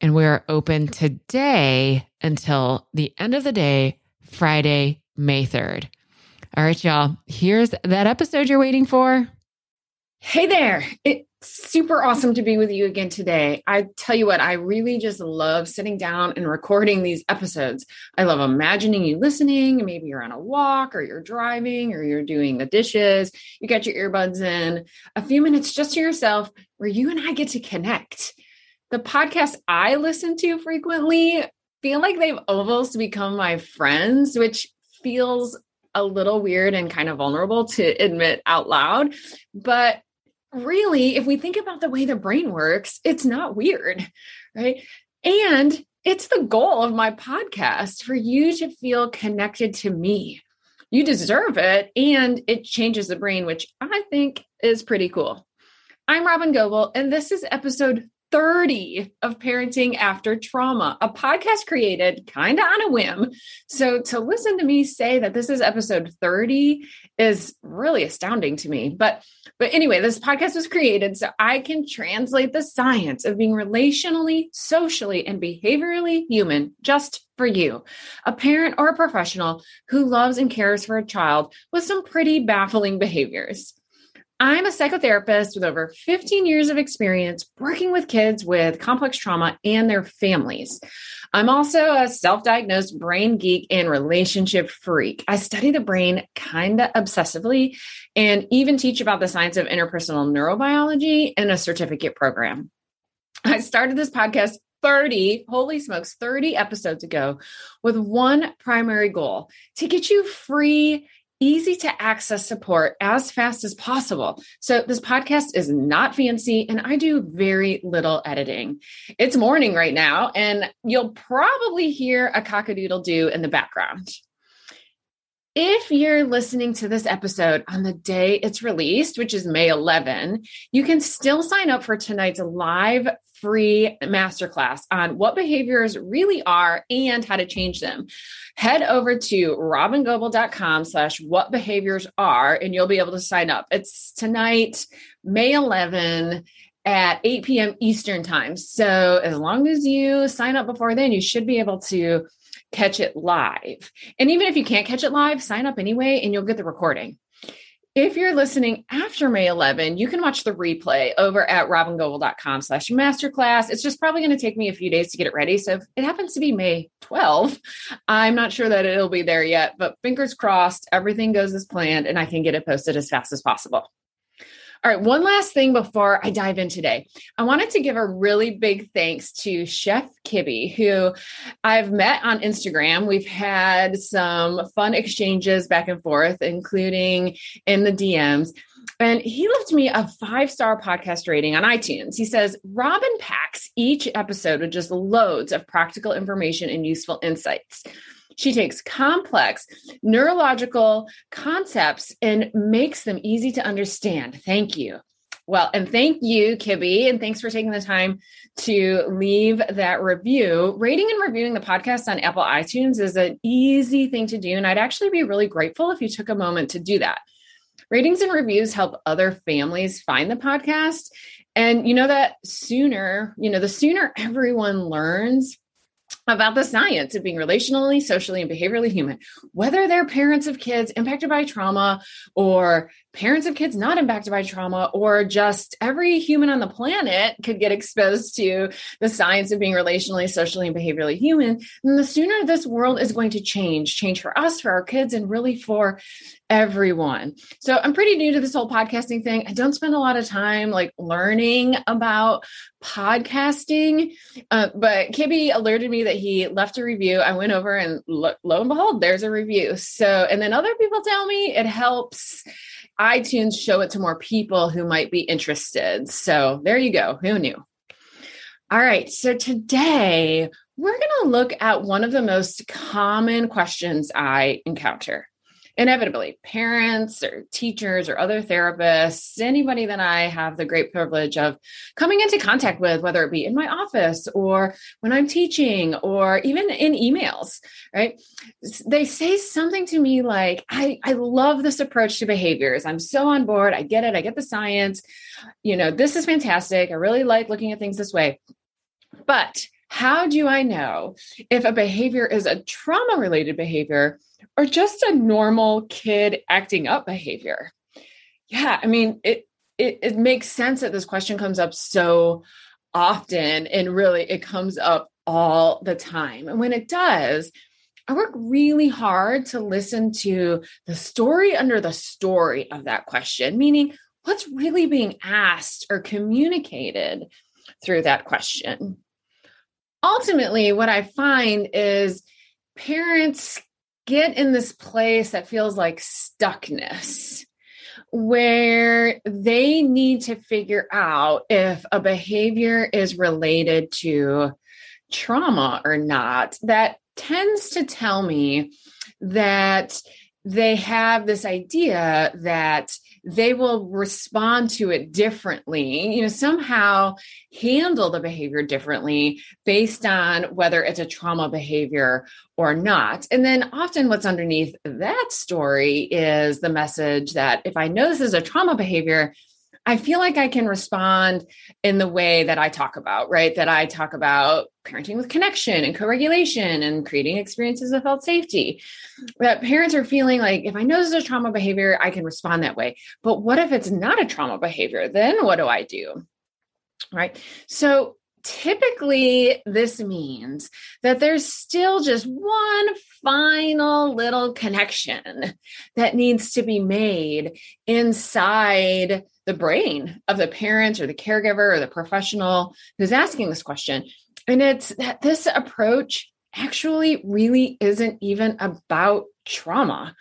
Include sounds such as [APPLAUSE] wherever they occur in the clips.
and we're open today until the end of the day, Friday, May 3rd. All right, y'all, here's that episode you're waiting for. Hey there. It's super awesome to be with you again today. I tell you what, I really just love sitting down and recording these episodes. I love imagining you listening. Maybe you're on a walk or you're driving or you're doing the dishes. You got your earbuds in, a few minutes just to yourself where you and I get to connect the podcasts I listen to frequently feel like they've almost become my friends, which feels a little weird and kind of vulnerable to admit out loud. But really, if we think about the way the brain works, it's not weird, right? And it's the goal of my podcast for you to feel connected to me. You deserve it, and it changes the brain, which I think is pretty cool. I'm Robyn Gobbel, and this is episode 30 of Parenting After Trauma, a podcast created kind of on a whim. So to listen to me say that this is episode 30 is really astounding to me. But but anyway, this podcast was created so I can translate the science of being relationally, socially, and behaviorally human just for you, a parent or a professional who loves and cares for a child with some pretty baffling behaviors. I'm a psychotherapist with over 15 years of experience working with kids with complex trauma and their families. I'm also a self diagnosed brain geek and relationship freak. I study the brain kind of obsessively and even teach about the science of interpersonal neurobiology in a certificate program. I started this podcast 30, holy smokes, 30 episodes ago with one primary goal to get you free easy to access support as fast as possible. So, this podcast is not fancy and I do very little editing. It's morning right now, and you'll probably hear a cockadoodle do in the background. If you're listening to this episode on the day it's released, which is May 11, you can still sign up for tonight's live free masterclass on what behaviors really are and how to change them. Head over to robyngobbel.com slash what behaviors are, and you'll be able to sign up. It's tonight, May 11 at 8 p.m. Eastern time. So as long as you sign up before then, you should be able to catch it live. And even if you can't catch it live, sign up anyway and you'll get the recording. If you're listening after May 11, you can watch the replay over at robyngobbel.com slash masterclass. It's just probably going to take me a few days to get it ready. So if it happens to be May 12, I'm not sure that it'll be there yet, but fingers crossed, everything goes as planned and I can get it posted as fast as possible. All right, one last thing before I dive in today. I wanted to give a really big thanks to Chef Kibby, who I've met on Instagram. We've had some fun exchanges back and forth, including in the DMs. And he left me a five star podcast rating on iTunes. He says, Robyn packs each episode with just loads of practical information and useful insights. She takes complex neurological concepts and makes them easy to understand. Thank you. Well, and thank you, Kibby, and thanks for taking the time to leave that review. Rating and reviewing the podcast on Apple iTunes is an easy thing to do, and I'd actually be really grateful if you took a moment to do that. Ratings and reviews help other families find the podcast. And you know that sooner, you know, the sooner everyone learns about the science of being relationally, socially, and behaviorally human, whether they're parents of kids impacted by trauma or parents of kids not impacted by trauma, or just every human on the planet could get exposed to the science of being relationally, socially, and behaviorally human, then the sooner this world is going to change, change for us, for our kids, and really for everyone. So I'm pretty new to this whole podcasting thing. I don't spend a lot of time like learning about podcasting, uh, but Kibby alerted me that he left a review. I went over and lo, lo and behold, there's a review. So, and then other people tell me it helps iTunes show it to more people who might be interested. So there you go. Who knew? All right. So today we're going to look at one of the most common questions I encounter inevitably parents or teachers or other therapists, anybody that I have the great privilege of coming into contact with, whether it be in my office or when I'm teaching or even in emails, right? They say something to me like, I, I love this approach to behaviors. I'm so on board. I get it. I get the science. You know, this is fantastic. I really like looking at things this way. But how do I know if a behavior is a trauma related behavior or just a normal kid acting up behavior? Yeah, I mean, it, it, it makes sense that this question comes up so often and really it comes up all the time. And when it does, I work really hard to listen to the story under the story of that question, meaning what's really being asked or communicated through that question. Ultimately, what I find is parents get in this place that feels like stuckness where they need to figure out if a behavior is related to trauma or not. That tends to tell me that they have this idea that they will respond to it differently, you know, somehow handle the behavior differently based on whether it's a trauma behavior or not. And then often what's underneath that story is the message that if I know this is a trauma behavior, I feel like I can respond in the way that I talk about, right? That I talk about parenting with connection and co regulation and creating experiences of felt safety. That parents are feeling like if I know this is a trauma behavior, I can respond that way. But what if it's not a trauma behavior? Then what do I do? Right. So typically this means that there's still just one final little connection that needs to be made inside the brain of the parent or the caregiver or the professional who's asking this question. And it's that this approach actually really isn't even about trauma.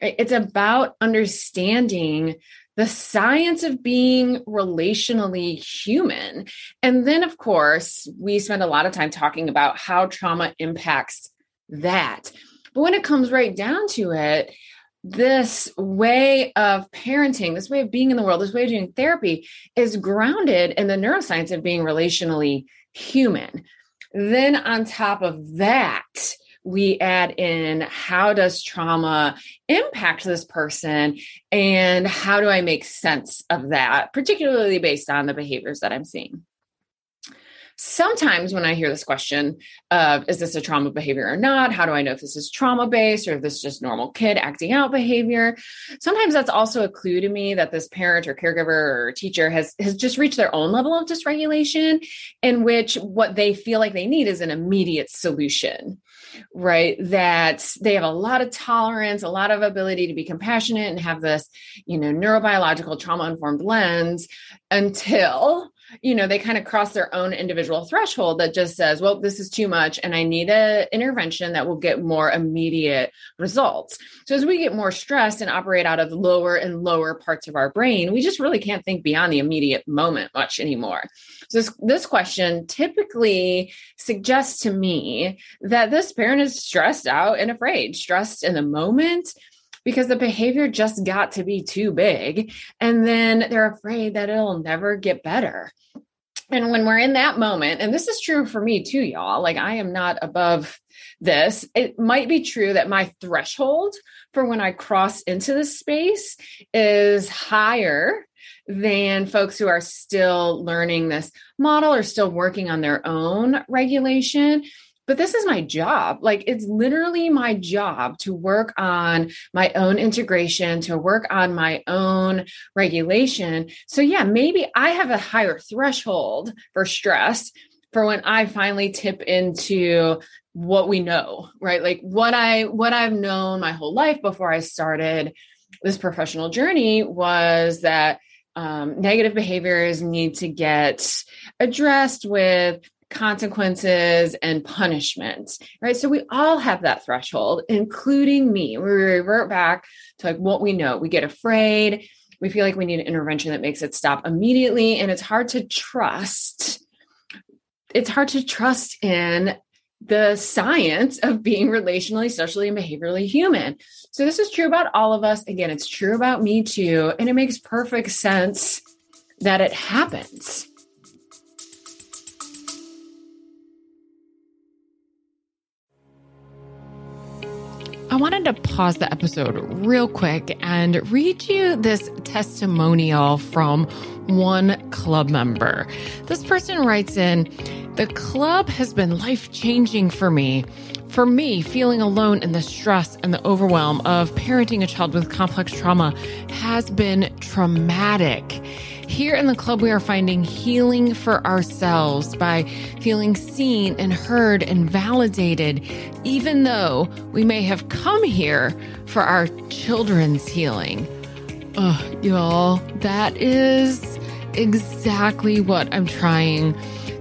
It's about understanding the science of being relationally human. And then, of course, we spend a lot of time talking about how trauma impacts that. But when it comes right down to it, this way of parenting, this way of being in the world, this way of doing therapy is grounded in the neuroscience of being relationally human. Then, on top of that, we add in how does trauma impact this person and how do I make sense of that, particularly based on the behaviors that I'm seeing. Sometimes when I hear this question of is this a trauma behavior or not? How do I know if this is trauma based or if this is just normal kid acting out behavior? Sometimes that's also a clue to me that this parent or caregiver or teacher has has just reached their own level of dysregulation in which what they feel like they need is an immediate solution right that they have a lot of tolerance a lot of ability to be compassionate and have this you know neurobiological trauma informed lens until you know they kind of cross their own individual threshold that just says well this is too much and i need a intervention that will get more immediate results. So as we get more stressed and operate out of lower and lower parts of our brain we just really can't think beyond the immediate moment much anymore. So this, this question typically suggests to me that this parent is stressed out and afraid stressed in the moment because the behavior just got to be too big. And then they're afraid that it'll never get better. And when we're in that moment, and this is true for me too, y'all, like I am not above this. It might be true that my threshold for when I cross into this space is higher than folks who are still learning this model or still working on their own regulation but this is my job. Like it's literally my job to work on my own integration, to work on my own regulation. So, yeah, maybe I have a higher threshold for stress for when I finally tip into what we know, right? Like what I what I've known my whole life before I started this professional journey was that um, negative behaviors need to get addressed with consequences and punishments, right? So we all have that threshold, including me. We revert back to like what we know. We get afraid. We feel like we need an intervention that makes it stop immediately. And it's hard to trust. It's hard to trust in the science of being relationally, socially, and behaviorally human. So this is true about all of us. Again, it's true about me too. And it makes perfect sense that it happens. I wanted to pause the episode real quick and read you this testimonial from one club member. This person writes in The club has been life changing for me. For me, feeling alone in the stress and the overwhelm of parenting a child with complex trauma has been traumatic. Here in the club, we are finding healing for ourselves by feeling seen and heard and validated, even though we may have come here for our children's healing. Oh, y'all, that is exactly what I'm trying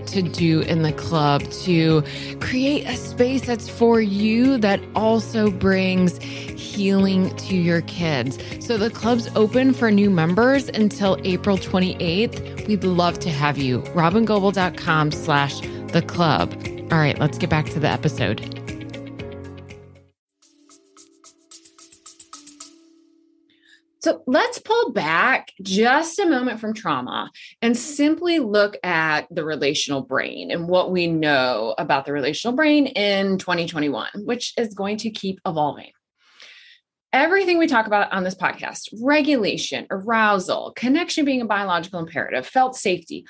to do in the club to create a space that's for you that also brings healing to your kids. So the club's open for new members until April 28th. We'd love to have you. robyngobbel.com slash the club. All right, let's get back to the episode. So let's pull back just a moment from trauma and simply look at the relational brain and what we know about the relational brain in 2021, which is going to keep evolving. Everything we talk about on this podcast regulation, arousal, connection being a biological imperative, felt safety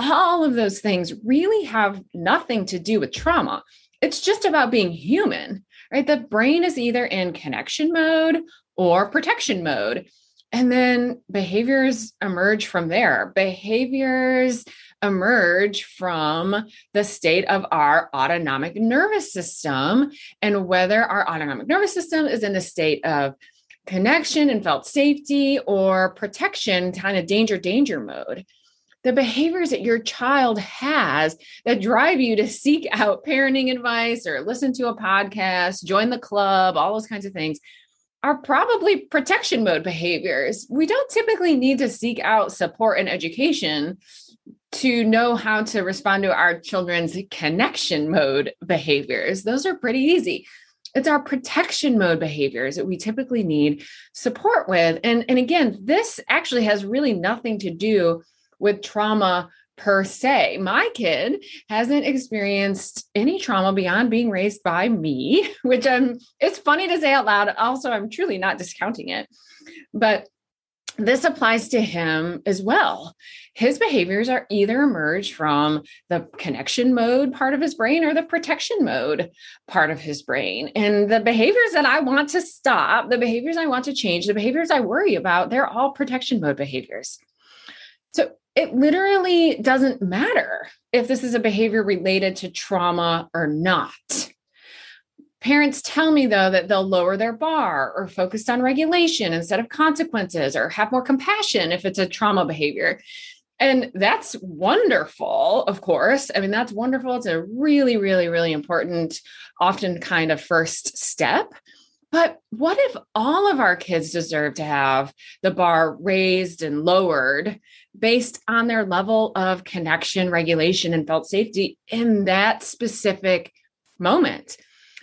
all of those things really have nothing to do with trauma. It's just about being human, right? The brain is either in connection mode or protection mode. And then behaviors emerge from there. Behaviors emerge from the state of our autonomic nervous system and whether our autonomic nervous system is in a state of connection and felt safety or protection, kind of danger, danger mode. The behaviors that your child has that drive you to seek out parenting advice or listen to a podcast, join the club, all those kinds of things are probably protection mode behaviors. We don't typically need to seek out support and education to know how to respond to our children's connection mode behaviors. Those are pretty easy. It's our protection mode behaviors that we typically need support with. And, and again, this actually has really nothing to do with trauma per se. My kid hasn't experienced any trauma beyond being raised by me, [LAUGHS] which I'm it's funny to say out loud. Also, I'm truly not discounting it. But this applies to him as well. His behaviors are either emerged from the connection mode part of his brain or the protection mode part of his brain. And the behaviors that I want to stop, the behaviors I want to change, the behaviors I worry about, they're all protection mode behaviors. So it literally doesn't matter if this is a behavior related to trauma or not. Parents tell me, though, that they'll lower their bar or focus on regulation instead of consequences or have more compassion if it's a trauma behavior. And that's wonderful, of course. I mean, that's wonderful. It's a really, really, really important, often kind of first step. But what if all of our kids deserve to have the bar raised and lowered based on their level of connection, regulation, and felt safety in that specific moment?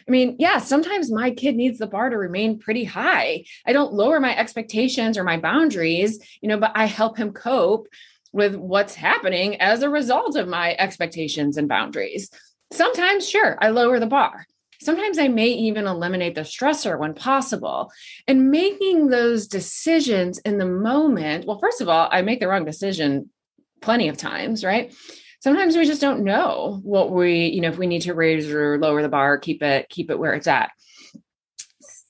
I mean, yeah, sometimes my kid needs the bar to remain pretty high. I don't lower my expectations or my boundaries, you know, but I help him cope with what's happening as a result of my expectations and boundaries. Sometimes, sure, I lower the bar. Sometimes I may even eliminate the stressor when possible. And making those decisions in the moment, well, first of all, I make the wrong decision plenty of times, right? Sometimes we just don't know what we, you know, if we need to raise or lower the bar, keep it, keep it where it's at.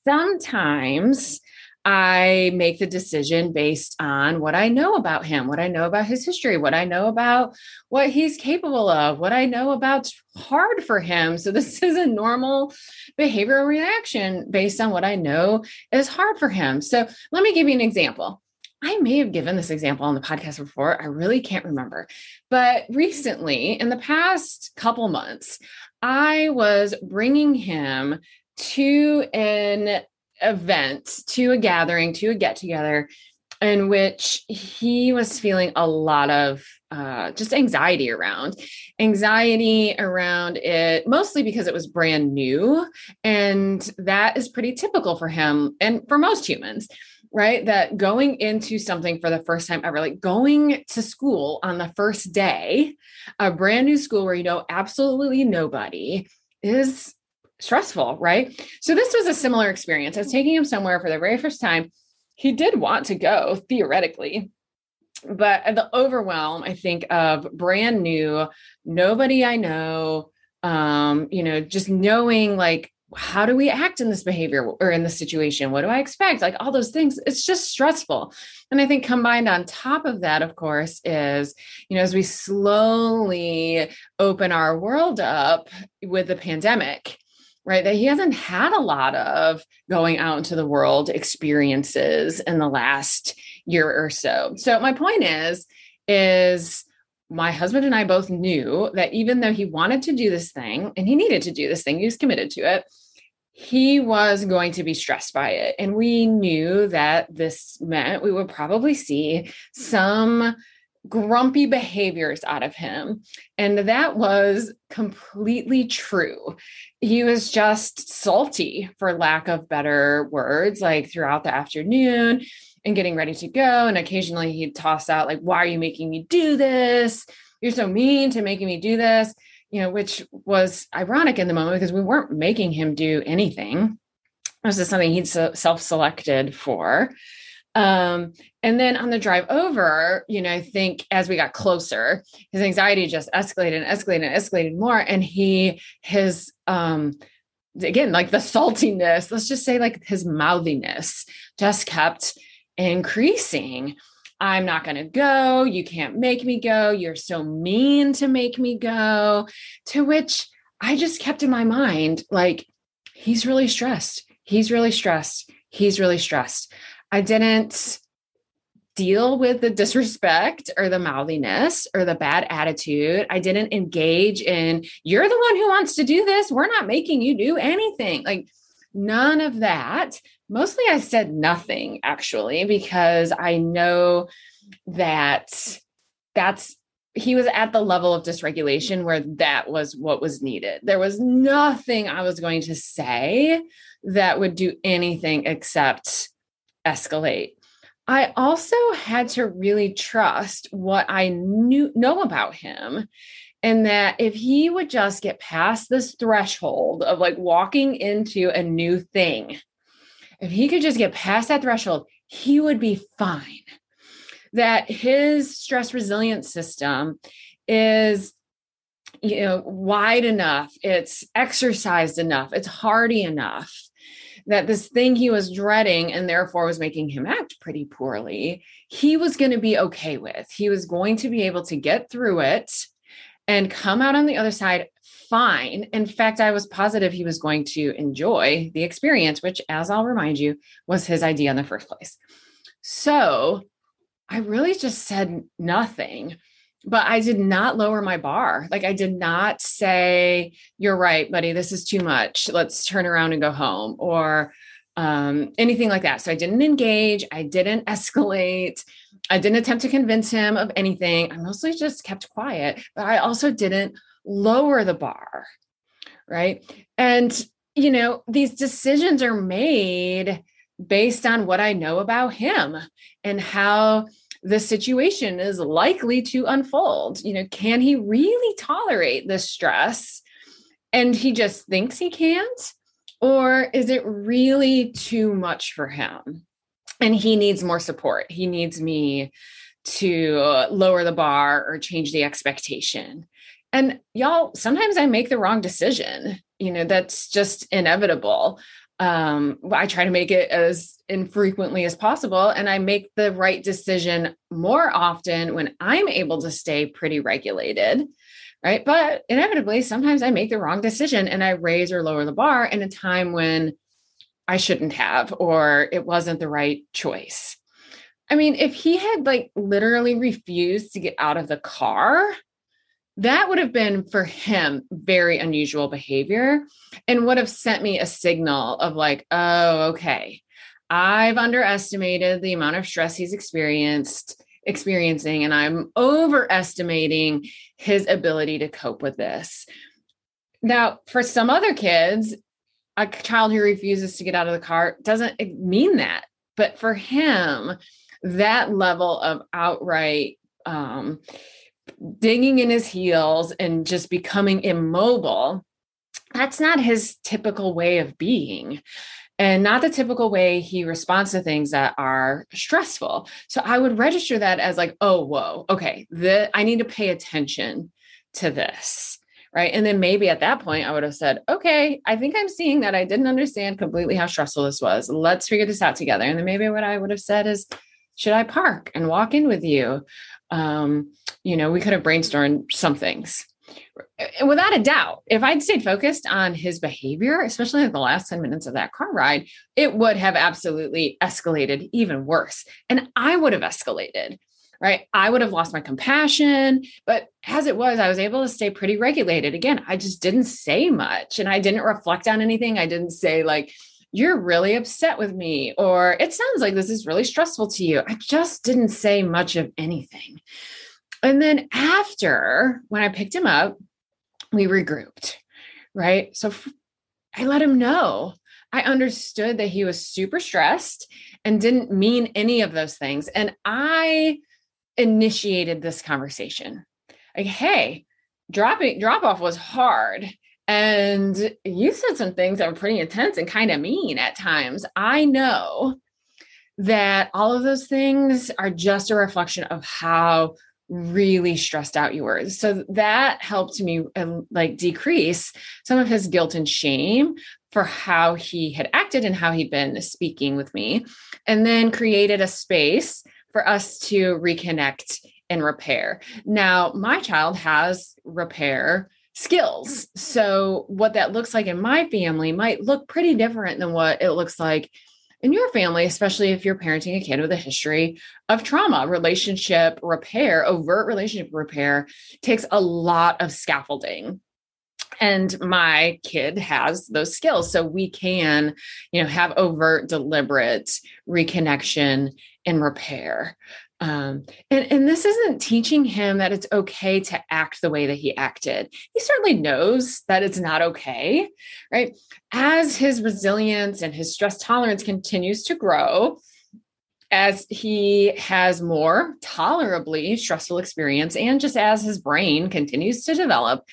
Sometimes I make the decision based on what I know about him, what I know about his history, what I know about what he's capable of, what I know about hard for him. So [LAUGHS] this is a normal behavioral reaction based on what I know is hard for him. So let me give you an example. I may have given this example on the podcast before. I really can't remember. But recently, in the past couple months, I was bringing him to an event, to a gathering, to a get together in which he was feeling a lot of uh, just anxiety around. Anxiety around it mostly because it was brand new and that is pretty typical for him and for most humans right? That going into something for the first time ever like going to school on the first day a brand new school where you know absolutely nobody is stressful, right? So this was a similar experience. I was taking him somewhere for the very first time. He did want to go theoretically, but the overwhelm, I think, of brand new, nobody I know, um, you know, just knowing like how do we act in this behavior or in this situation? What do I expect? Like all those things, it's just stressful. And I think combined on top of that, of course, is, you know, as we slowly open our world up with the pandemic, right? That he hasn't had a lot of going out into the world experiences in the last year or so. So my point is, is my husband and I both knew that even though he wanted to do this thing and he needed to do this thing, he was committed to it. He was going to be stressed by it. And we knew that this meant we would probably see some grumpy behaviors out of him. And that was completely true. He was just salty, for lack of better words, like throughout the afternoon and getting ready to go. And occasionally he'd toss out, like, why are you making me do this? You're so mean to making me do this, you know, which was ironic in the moment because we weren't making him do anything. This is something he'd self selected for. Um, and then on the drive over, you know, I think as we got closer, his anxiety just escalated and escalated and escalated more. And he, his, um, again, like the saltiness, let's just say like his mouthiness just kept increasing. I'm not going to go. You can't make me go. You're so mean to make me go. To which I just kept in my mind, like, he's really stressed. He's really stressed. He's really stressed. I didn't deal with the disrespect or the mouthiness or the bad attitude. I didn't engage in, you're the one who wants to do this. We're not making you do anything. Like none of that. Mostly I said nothing actually, because I know that that's he was at the level of dysregulation where that was what was needed. There was nothing I was going to say that would do anything except escalate. I also had to really trust what I knew know about him and that if he would just get past this threshold of like walking into a new thing, if he could just get past that threshold, he would be fine that his stress resilience system is you know wide enough it's exercised enough it's hardy enough that this thing he was dreading and therefore was making him act pretty poorly he was going to be okay with. He was going to be able to get through it and come out on the other side fine. In fact i was positive he was going to enjoy the experience which as i'll remind you was his idea in the first place. So I really just said nothing, but I did not lower my bar. Like I did not say, "You're right, buddy. This is too much. Let's turn around and go home," or um, anything like that. So I didn't engage. I didn't [LAUGHS] escalate. I didn't attempt to convince him of anything. I mostly just kept quiet, but I also didn't lower the bar. Right. And, you know, these decisions are made based on what I know about him and how the situation is likely to unfold. You know, can he really tolerate this stress? And he just thinks he can't? Or is it really too much for him? And he needs more support. He needs me to lower the bar or change the expectation. And y'all, sometimes I make the wrong decision. You know, that's just inevitable um, I try to make it as infrequently as possible. And I make the right decision more often when I'm able to stay pretty regulated. Right. But inevitably, sometimes I make the wrong decision and I raise or lower the bar in a time when I shouldn't have, or it wasn't the right choice. I mean, if he had like literally refused to get out of the car, that would have been for him very unusual behavior and would have sent me a signal of like, oh, okay, I've underestimated the amount of stress he's experienced experiencing and I'm overestimating his ability to cope with this. Now, for some other kids, a child who refuses to get out of the car doesn't mean that. But for him, that level of outright um, digging in his heels and just becoming immobile, that's not his typical way of being and not the typical way he responds to things that are stressful. So I would register that as like, oh, whoa, okay, the, I need to pay attention to this. Right. And then maybe at that point, I would have said, okay, I think I'm seeing that I didn't understand completely how stressful this was. Let's figure this out together. And then maybe what I would have said is, should I park and walk in with you? Um, you know, we could have brainstormed some things. And without a doubt, if I'd stayed focused on his behavior, especially the last 10 minutes of that car ride, it would have absolutely escalated even worse. And I would have escalated, right? I would have lost my compassion. But as it was, I was able to stay pretty regulated. Again, I just didn't say much and I didn't reflect on anything. I didn't say, like, you're really upset with me, or it sounds like this is really stressful to you. I just didn't say much of anything. And then after, when I picked him up, we regrouped, right? So I let him know. I understood that he was super stressed and didn't mean any of those things. And I initiated this conversation. Like, hey, dropping drop off was hard and you said some things that were pretty intense and kind of mean at times. I know that all of those things are just a reflection of how really stressed out you were. So that helped me uh, like decrease some of his guilt and shame for how he had acted and how he'd been speaking with me, and then created a space for us to reconnect and repair. Now, my child has repair skills. So, what that looks like in my family might look pretty different than what it looks like in your family, especially if you're parenting a kid with a history of trauma. Relationship repair, overt relationship repair takes a lot of scaffolding. and my kid has those skills so we can you know have overt deliberate reconnection and repair um, and, and this isn't teaching him that it's okay to act the way that he acted. He certainly knows that it's not okay, right? As his resilience and his stress tolerance continues to grow, as he has more tolerably stressful experience, and just as his brain continues to develop,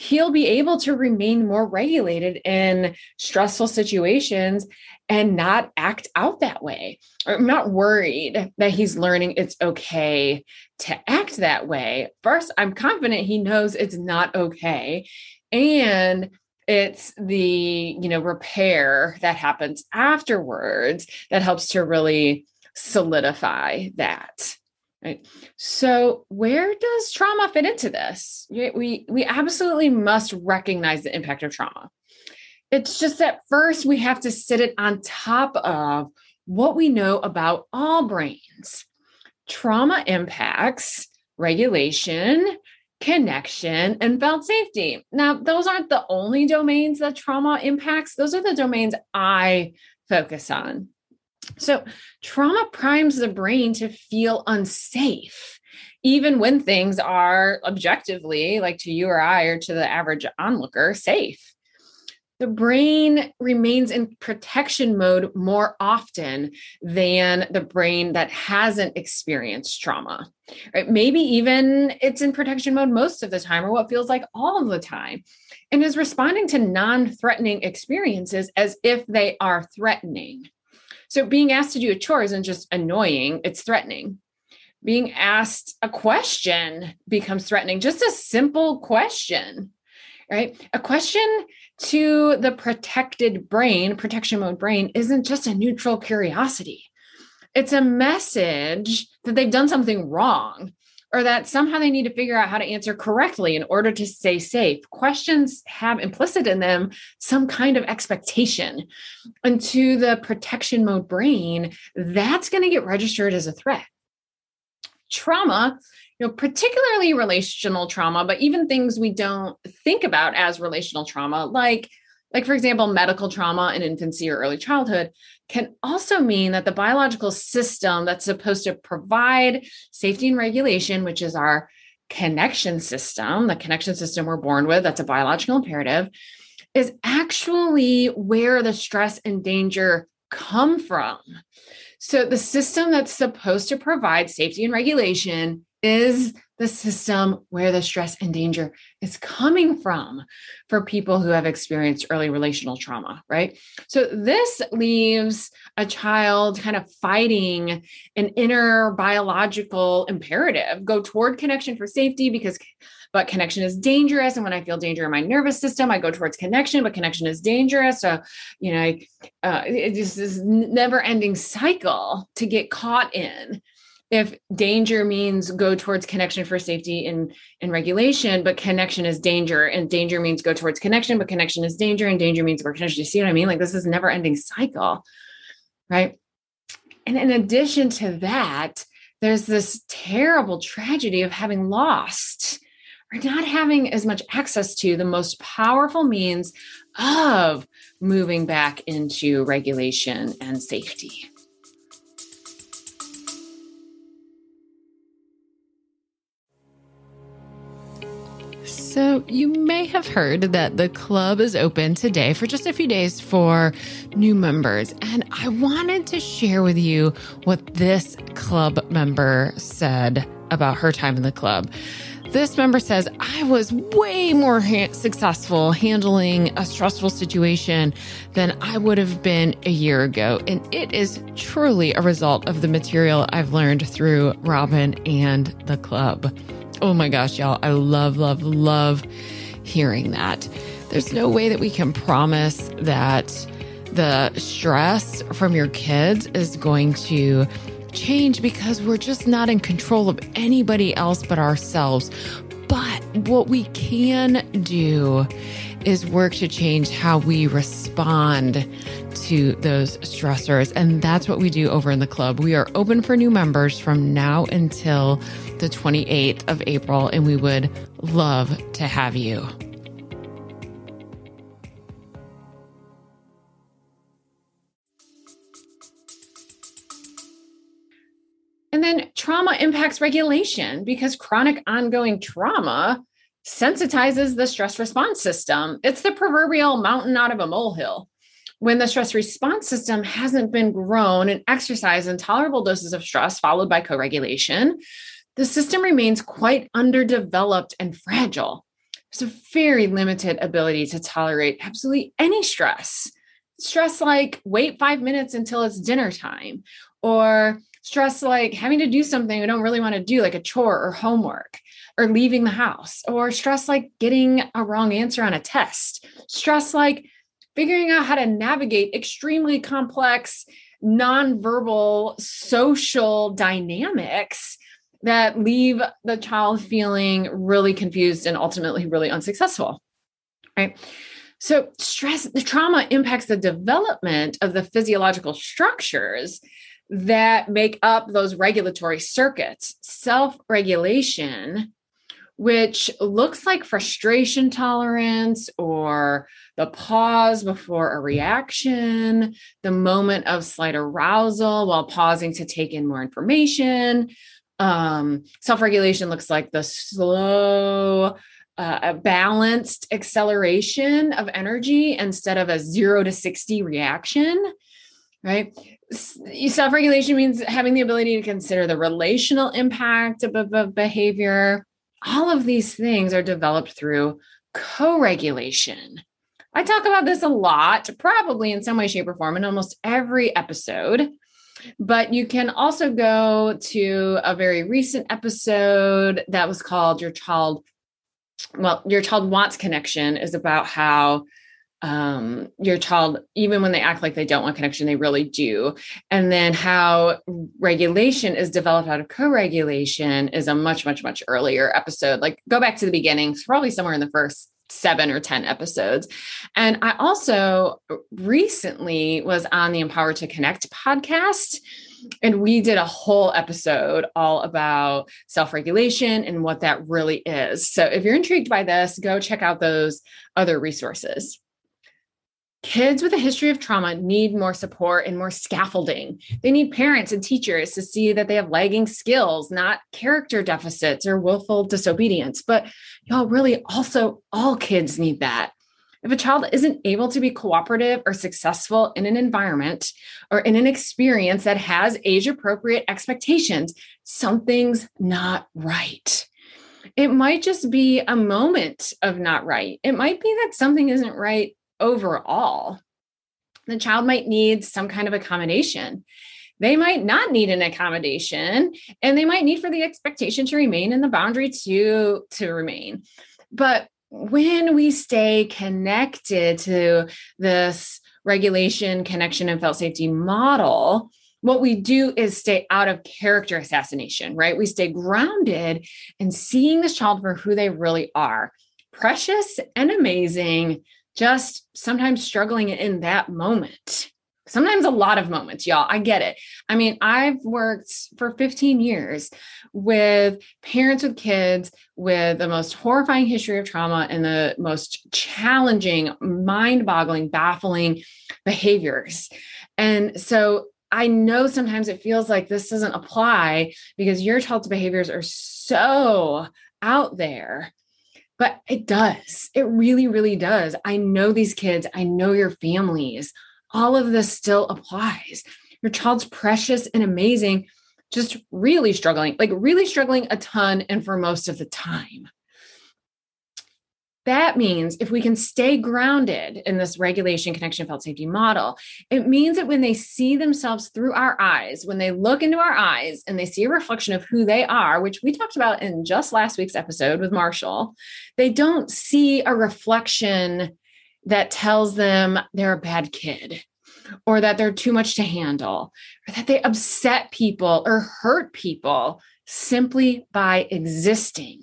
he'll be able to remain more regulated in stressful situations and not act out that way. I'm not worried that he's learning it's okay to act that way. First, I'm confident he knows it's not okay. And it's the you know repair that happens afterwards that helps to really solidify that Right. So, where does trauma fit into this? We we absolutely must recognize the impact of trauma. It's just that first we have to sit it on top of what we know about all brains. Trauma impacts regulation, connection, and felt safety. Now, those aren't the only domains that trauma impacts. Those are the domains I focus on. So, trauma primes the brain to feel unsafe, even when things are objectively, like to you or I or to the average onlooker, safe. The brain remains in protection mode more often than the brain that hasn't experienced trauma. Right? Maybe even it's in protection mode most of the time, or what feels like all the time, and is responding to non threatening experiences as if they are threatening. So being asked to do a chore isn't just annoying, it's threatening. Being asked a question becomes threatening, just a simple question, right? A question to the protected brain, protection mode brain, isn't just a neutral curiosity. It's a message that they've done something wrong or that somehow they need to figure out how to answer correctly in order to stay safe. Questions have implicit in them some kind of expectation. And to the protection mode brain, that's going to get registered as a threat. Trauma, you know, particularly relational trauma, but even things we don't think about as relational trauma, like like for example medical trauma in infancy or early childhood can also mean that the biological system that's supposed to provide safety and regulation which is our connection system the connection system we're born with that's a biological imperative is actually where the stress and danger come from. So the system that's supposed to provide safety and regulation is the system where the stress and danger is coming from for people who have experienced early relational trauma, right? So this leaves a child kind of fighting an inner biological imperative go toward connection for safety because but connection is dangerous. And when i feel danger in my nervous system i go towards connection but connection is dangerous. So you know uh, it just this never ending cycle to get caught in if danger means go towards connection for safety and, and regulation, but connection is danger, and danger means go towards connection, but connection is danger, and danger means we're connection. You see what I mean? Like this is never ending cycle, right? And in addition to that, there's this terrible tragedy of having lost or not having as much access to the most powerful means of moving back into regulation and safety. So, you may have heard that the club is open today for just a few days for new members. And I wanted to share with you what this club member said about her time in the club. This member says, I was way more ha- successful handling a stressful situation than I would have been a year ago. And it is truly a result of the material I've learned through Robyn and the club. Oh my gosh, y'all. I love, love, love hearing that. There's no way that we can promise that the stress from your kids is going to change because we're just not in control of anybody else but ourselves. But what we can do is work to change how we respond to those stressors. And that's what we do over in the club. We are open for new members from now until the 28th of April, and we would love to have you. And then trauma impacts regulation because chronic ongoing trauma sensitizes the stress response system. It's the proverbial mountain out of a molehill. When the stress response system hasn't been grown and exercised in tolerable doses of stress, followed by co regulation, the system remains quite underdeveloped and fragile. There's a very limited ability to tolerate absolutely any stress. Stress like wait five minutes until it's dinner time, or stress like having to do something we don't really want to do, like a chore or homework, or leaving the house, or stress like getting a wrong answer on a test, stress like figuring out how to navigate extremely complex nonverbal social dynamics that leave the child feeling really confused and ultimately really unsuccessful. Right. So, stress, the trauma impacts the development of the physiological structures that make up those regulatory circuits. Self regulation, which looks like frustration tolerance or the pause before a reaction, the moment of slight arousal while pausing to take in more information. Um, Self regulation looks like the slow, uh, balanced acceleration of energy instead of a zero to 60 reaction, right? Self regulation means having the ability to consider the relational impact of, of, of behavior. All of these things are developed through co regulation. I talk about this a lot, probably in some way, shape, or form in almost every episode. But you can also go to a very recent episode that was called Your Child, well, Your Child Wants Connection is about how um, your child, even when they act like they don't want connection, they really do. And then how regulation is developed out of co regulation is a much, much, much earlier episode. Like go back to the beginning, it's probably somewhere in the first seven or 10 episodes. And I also recently was on the Empower to Connect podcast. And we did a whole episode all about self regulation and what that really is. So if you're intrigued by this, go check out those other resources. Kids with a history of trauma need more support and more scaffolding. They need parents and teachers to see that they have lagging skills, not character deficits or willful disobedience. But y'all, really, also, all kids need that. If a child isn't able to be cooperative or successful in an environment or in an experience that has age appropriate expectations, something's not right. It might just be a moment of not right. It might be that something isn't right overall. The child might need some kind of accommodation. They might not need an accommodation and they might need for the expectation to remain and the boundary to to remain. But when we stay connected to this regulation, connection, and felt safety model, what we do is stay out of character assassination, right? We stay grounded and seeing this child for who they really are precious and amazing, just sometimes struggling in that moment. Sometimes a lot of moments, y'all. I get it. I mean, I've worked for 15 years with parents with kids with the most horrifying history of trauma and the most challenging, mind boggling, baffling behaviors. And so I know sometimes it feels like this doesn't apply because your child's behaviors are so out there but it does. It really, really does. I know these kids. I know your families. All of this still applies. Your child's precious and amazing, just really struggling, like really struggling a ton and for most of the time. That means if we can stay grounded in this regulation, connection, felt safety model, it means that when they see themselves through our eyes, when they look into our eyes and they see a reflection of who they are, which we talked about in just last week's episode with Marshall, they don't see a reflection that tells them they're a bad kid or that they're too much to handle or that they upset people or hurt people simply by existing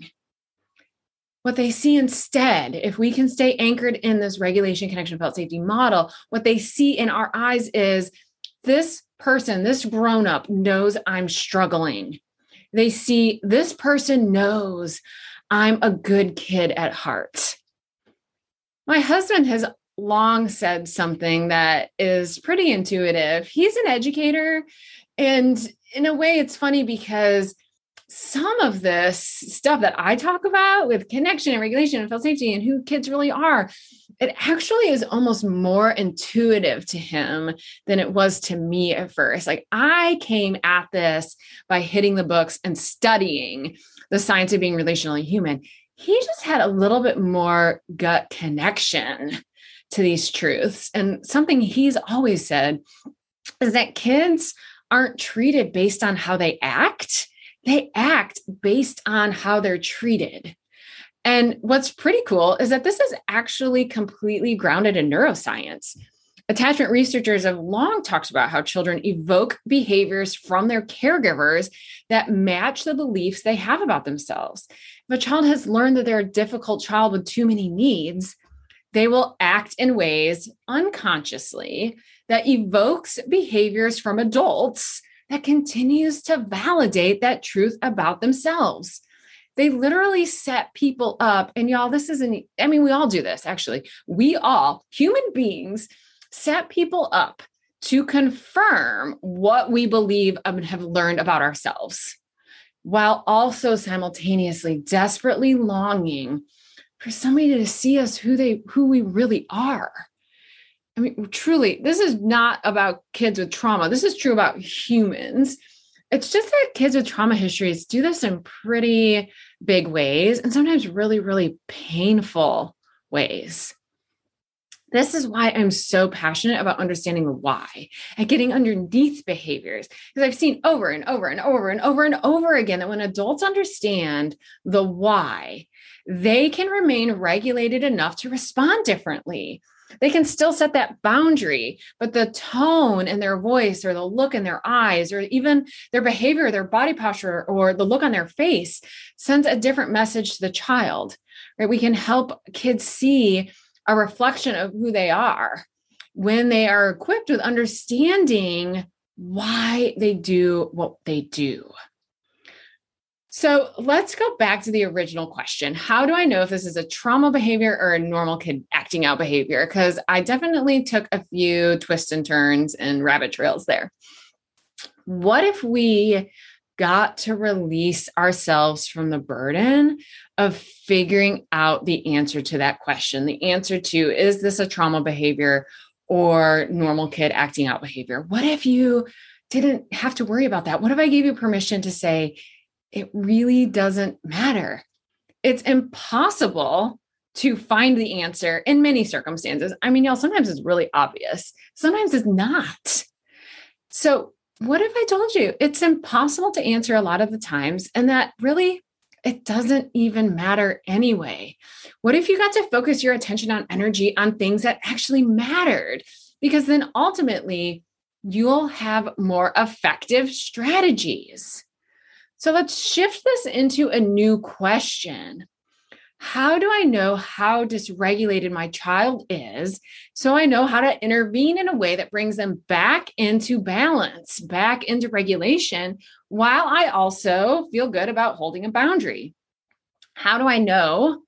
what they see instead, if we can stay anchored in this regulation, connection, felt safety model, what they see in our eyes is this person, this grown up knows I'm struggling. They see this person knows I'm a good kid at heart. My husband has long said something that is pretty intuitive. He's an educator. And in a way, it's funny because some of this stuff that I talk about with connection and regulation and felt safety and who kids really are, it actually is almost more intuitive to him than it was to me at first. Like I came at this by hitting the books and studying the science of being relationally human. He just had a little bit more gut connection to these truths. And something he's always said is that kids aren't treated based on how they act they act based on how they're treated. And what's pretty cool is that this is actually completely grounded in neuroscience. Attachment researchers have long talked about how children evoke behaviors from their caregivers that match the beliefs they have about themselves. If a child has learned that they're a difficult child with too many needs, they will act in ways unconsciously that evokes behaviors from adults that continues to validate that truth about themselves. They literally set people up. And y'all, this isn't, I mean, we all do this actually. We all, human beings, set people up to confirm what we believe and have learned about ourselves, while also simultaneously desperately longing for somebody to see us who they who we really are. I mean, truly, this is not about kids with trauma. This is true about humans. It's just that kids with trauma histories do this in pretty big ways and sometimes really, really painful ways. This is why I'm so passionate about understanding why and getting underneath behaviors. Because I've seen over and over and over and over and over again that when adults understand the why, they can remain regulated enough to respond differently they can still set that boundary, but the tone in their voice or the look in their eyes or even their behavior, their body posture or the look on their face sends a different message to the child. Right? We can help kids see a reflection of who they are when they are equipped with understanding why they do what they do. So let's go back to the original question. How do I know if this is a trauma behavior or a normal kid acting out behavior? Because I definitely took a few twists and turns and rabbit trails there. What if we got to release ourselves from the burden of figuring out the answer to that question? The answer to is this a trauma behavior or normal kid acting out behavior? What if you didn't have to worry about that? What if I gave you permission to say, it really doesn't matter. It's impossible to find the answer in many circumstances. I mean, y'all, sometimes it's really obvious, sometimes it's not. So, what if I told you it's impossible to answer a lot of the times, and that really it doesn't even matter anyway? What if you got to focus your attention on energy on things that actually mattered? Because then ultimately, you'll have more effective strategies. So let's shift this into a new question. How do I know how dysregulated my child is so I know how to intervene in a way that brings them back into balance, back into regulation, while I also feel good about holding a boundary? How do I know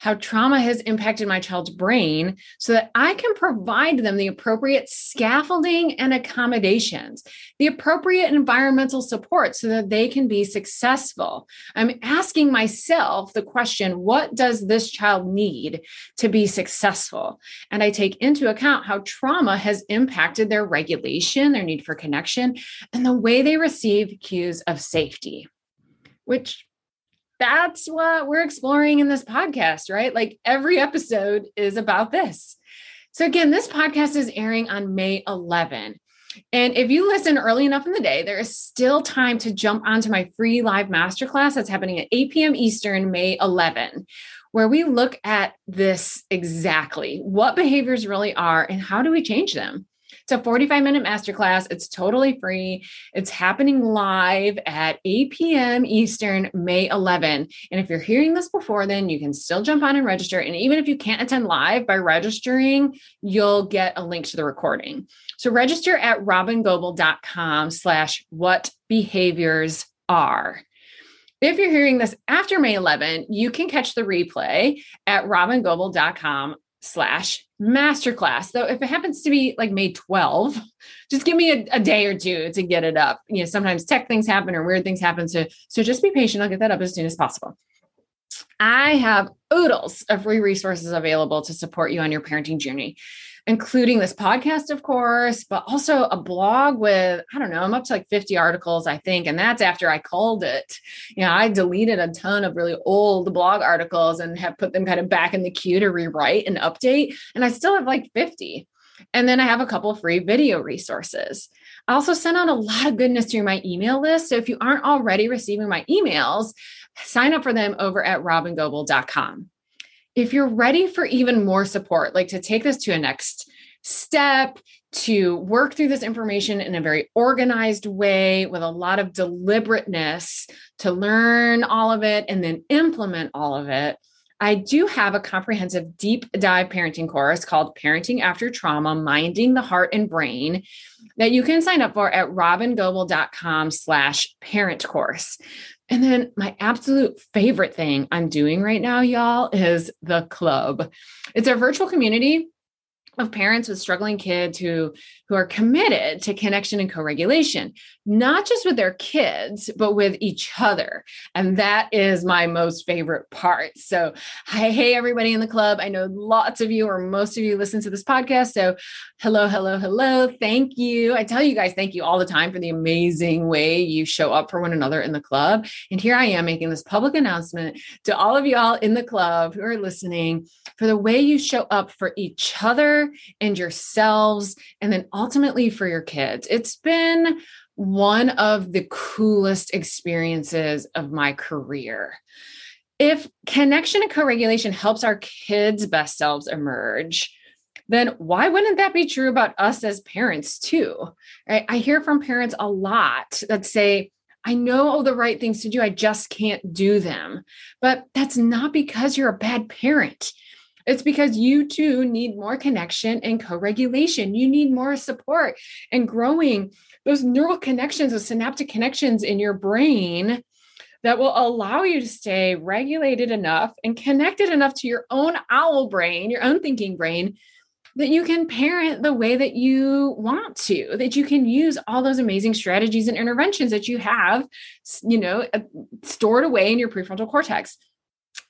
how trauma has impacted my child's brain so that I can provide them the appropriate scaffolding and accommodations, the appropriate environmental support so that they can be successful. I'm asking myself the question what does this child need to be successful? And I take into account how trauma has impacted their regulation, their need for connection, and the way they receive cues of safety, which that's what we're exploring in this podcast, right? Like every episode is about this. So, again, this podcast is airing on May 11. And if you listen early enough in the day, there is still time to jump onto my free live masterclass that's happening at 8 p.m. Eastern, May 11, where we look at this exactly what behaviors really are and how do we change them. It's a 45 minute masterclass. It's totally free. It's happening live at 8 p.m. Eastern, May 11. And if you're hearing this before then, you can still jump on and register. And even if you can't attend live by registering, you'll get a link to the recording. So register at robyngobbel.com slash what behaviors are. If you're hearing this after May 11, you can catch the replay at robyngobbel.com slash masterclass. So if it happens to be like May 12, just give me a, a, day or two to get it up. You know, sometimes tech things happen or weird things happen. So, so just be patient. I'll get that up as soon as possible. I have oodles of free resources available to support you on your parenting journey including this podcast, of course, but also a blog with, I don't know, I'm up to like 50 articles, I think. And that's after I called it. You know, I deleted a ton of really old blog articles and have put them kind of back in the queue to rewrite and update. And I still have like 50. And then I have a couple free video resources. I also send out a lot of goodness through my email list. So if you aren't already receiving my emails, sign up for them over at robyngobbel.com if you're ready for even more support, like to take this to a next step, to work through this information in a very organized way with a lot of deliberateness to learn all of it and then implement all of it. I do have a comprehensive deep dive parenting course called Parenting After Trauma, Minding the Heart and Brain that you can sign up for at robyngobbel.com slash parent course. And then my absolute favorite thing I'm doing right now, y'all, is the club. It's a virtual community of parents with struggling kids who who are committed to connection and co-regulation not just with their kids but with each other. And that is my most favorite part. So hi hey everybody in the club. I know lots of you or most of you listen to this podcast. So hello hello hello. Thank you. I tell you guys thank you all the time for the amazing way you show up for one another in the club. And here i am making this public announcement to all of y'all in the club who are listening for the way you show up for each other and yourselves and then ultimately for your kids. It's been one of the coolest experiences of my career. If connection and co regulation helps our kids' best selves emerge, then why wouldn't that be true about us as parents too? Right? I hear from parents a lot that say, I know all the right things to do, I just can't do them. But that's not because you're a bad parent. It's because you too need more connection and co regulation. You need more support and growing those neural connections, those synaptic connections in your brain that will allow you to stay regulated enough and connected enough to your own owl brain, your own thinking brain, that you can parent the way that you want to, that you can use all those amazing strategies and interventions that you have, you know, uh, stored away in your prefrontal cortex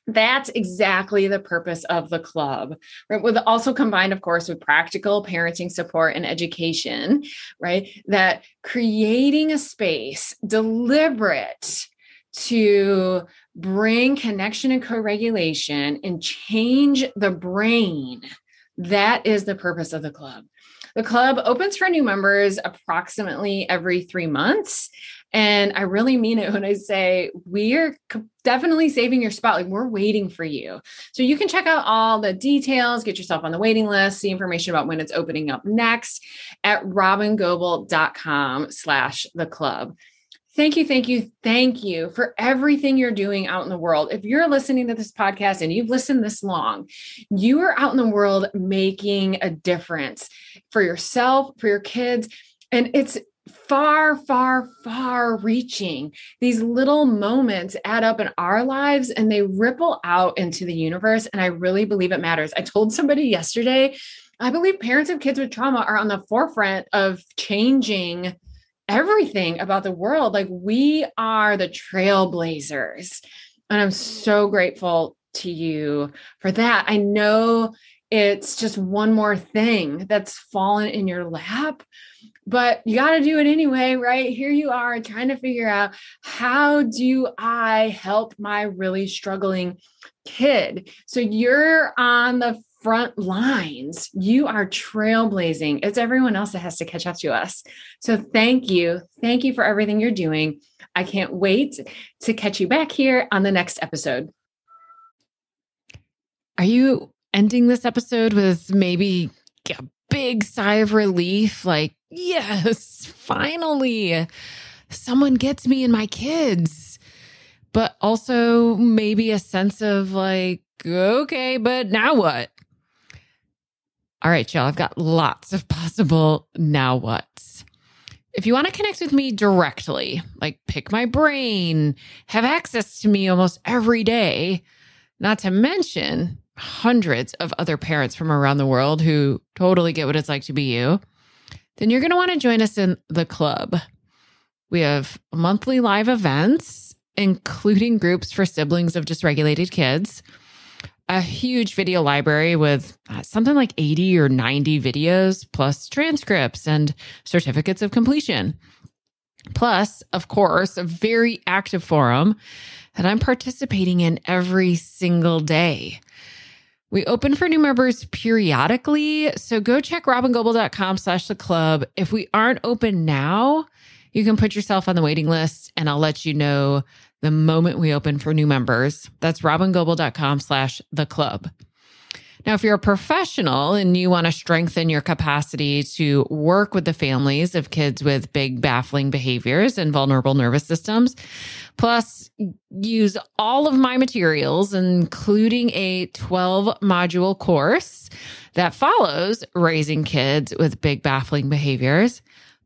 that's exactly the purpose of the club right? With also combined of course with practical parenting support and education right? That creating a space deliberate to bring connection and co-regulation and change the brain that is the purpose of the club the club opens for new members approximately every three months and I really mean it when I say we're definitely saving your spot. Like we're waiting for you. So you can check out all the details, get yourself on the waiting list, see information about when it's opening up next at robyngobbel.com slash the club. Thank you, thank you, thank you for everything you're doing out in the world. If you're listening to this podcast and you've listened this long, you are out in the world making a difference for yourself, for your kids. And it's far, far, far reaching. These little moments add up in our lives and they ripple out into the universe. And I really believe it matters. I told somebody yesterday, I believe parents of kids with trauma are on the forefront of changing everything about the world. Like we are the trailblazers. And I'm so grateful to you for that. I know it's just one more thing that's fallen in your lap but you got to do it anyway, right? Here you are trying to figure out how do I help my really struggling kid? So you're on the front lines. You are trailblazing. It's everyone else that has to catch up to us. So thank you. Thank you for everything you're doing. I can't wait to catch you back here on the next episode. Are you ending this episode with maybe a big sigh of relief? Like, yes, [LAUGHS] finally, someone gets me and my kids. But also maybe a sense of like, okay, but now what? All right, y'all, I've got lots of [LAUGHS] possible now what's. If you want to connect with me directly, like pick my brain, have access to me almost every day, not to mention hundreds of other parents from around the world who totally get what it's like to be you, then you're going to want to join us in the club. We have monthly live events, including groups for siblings of dysregulated kids, a huge video library with uh, something like 80 or 90 videos, plus transcripts and certificates of completion. Plus, of course, a very active forum that I'm participating in every single day. We open for new members periodically. So go check robyngobbel.com slash the club. If we aren't open now, you can put yourself on the waiting list and I'll let you know the moment we open for new members. That's robyngobbel.com slash the club. Now, if you're a professional and you want to strengthen your capacity to work with the families of kids with big, baffling behaviors and vulnerable nervous systems, plus use all of my materials, including a 12 module course that follows raising kids with big, baffling behaviors,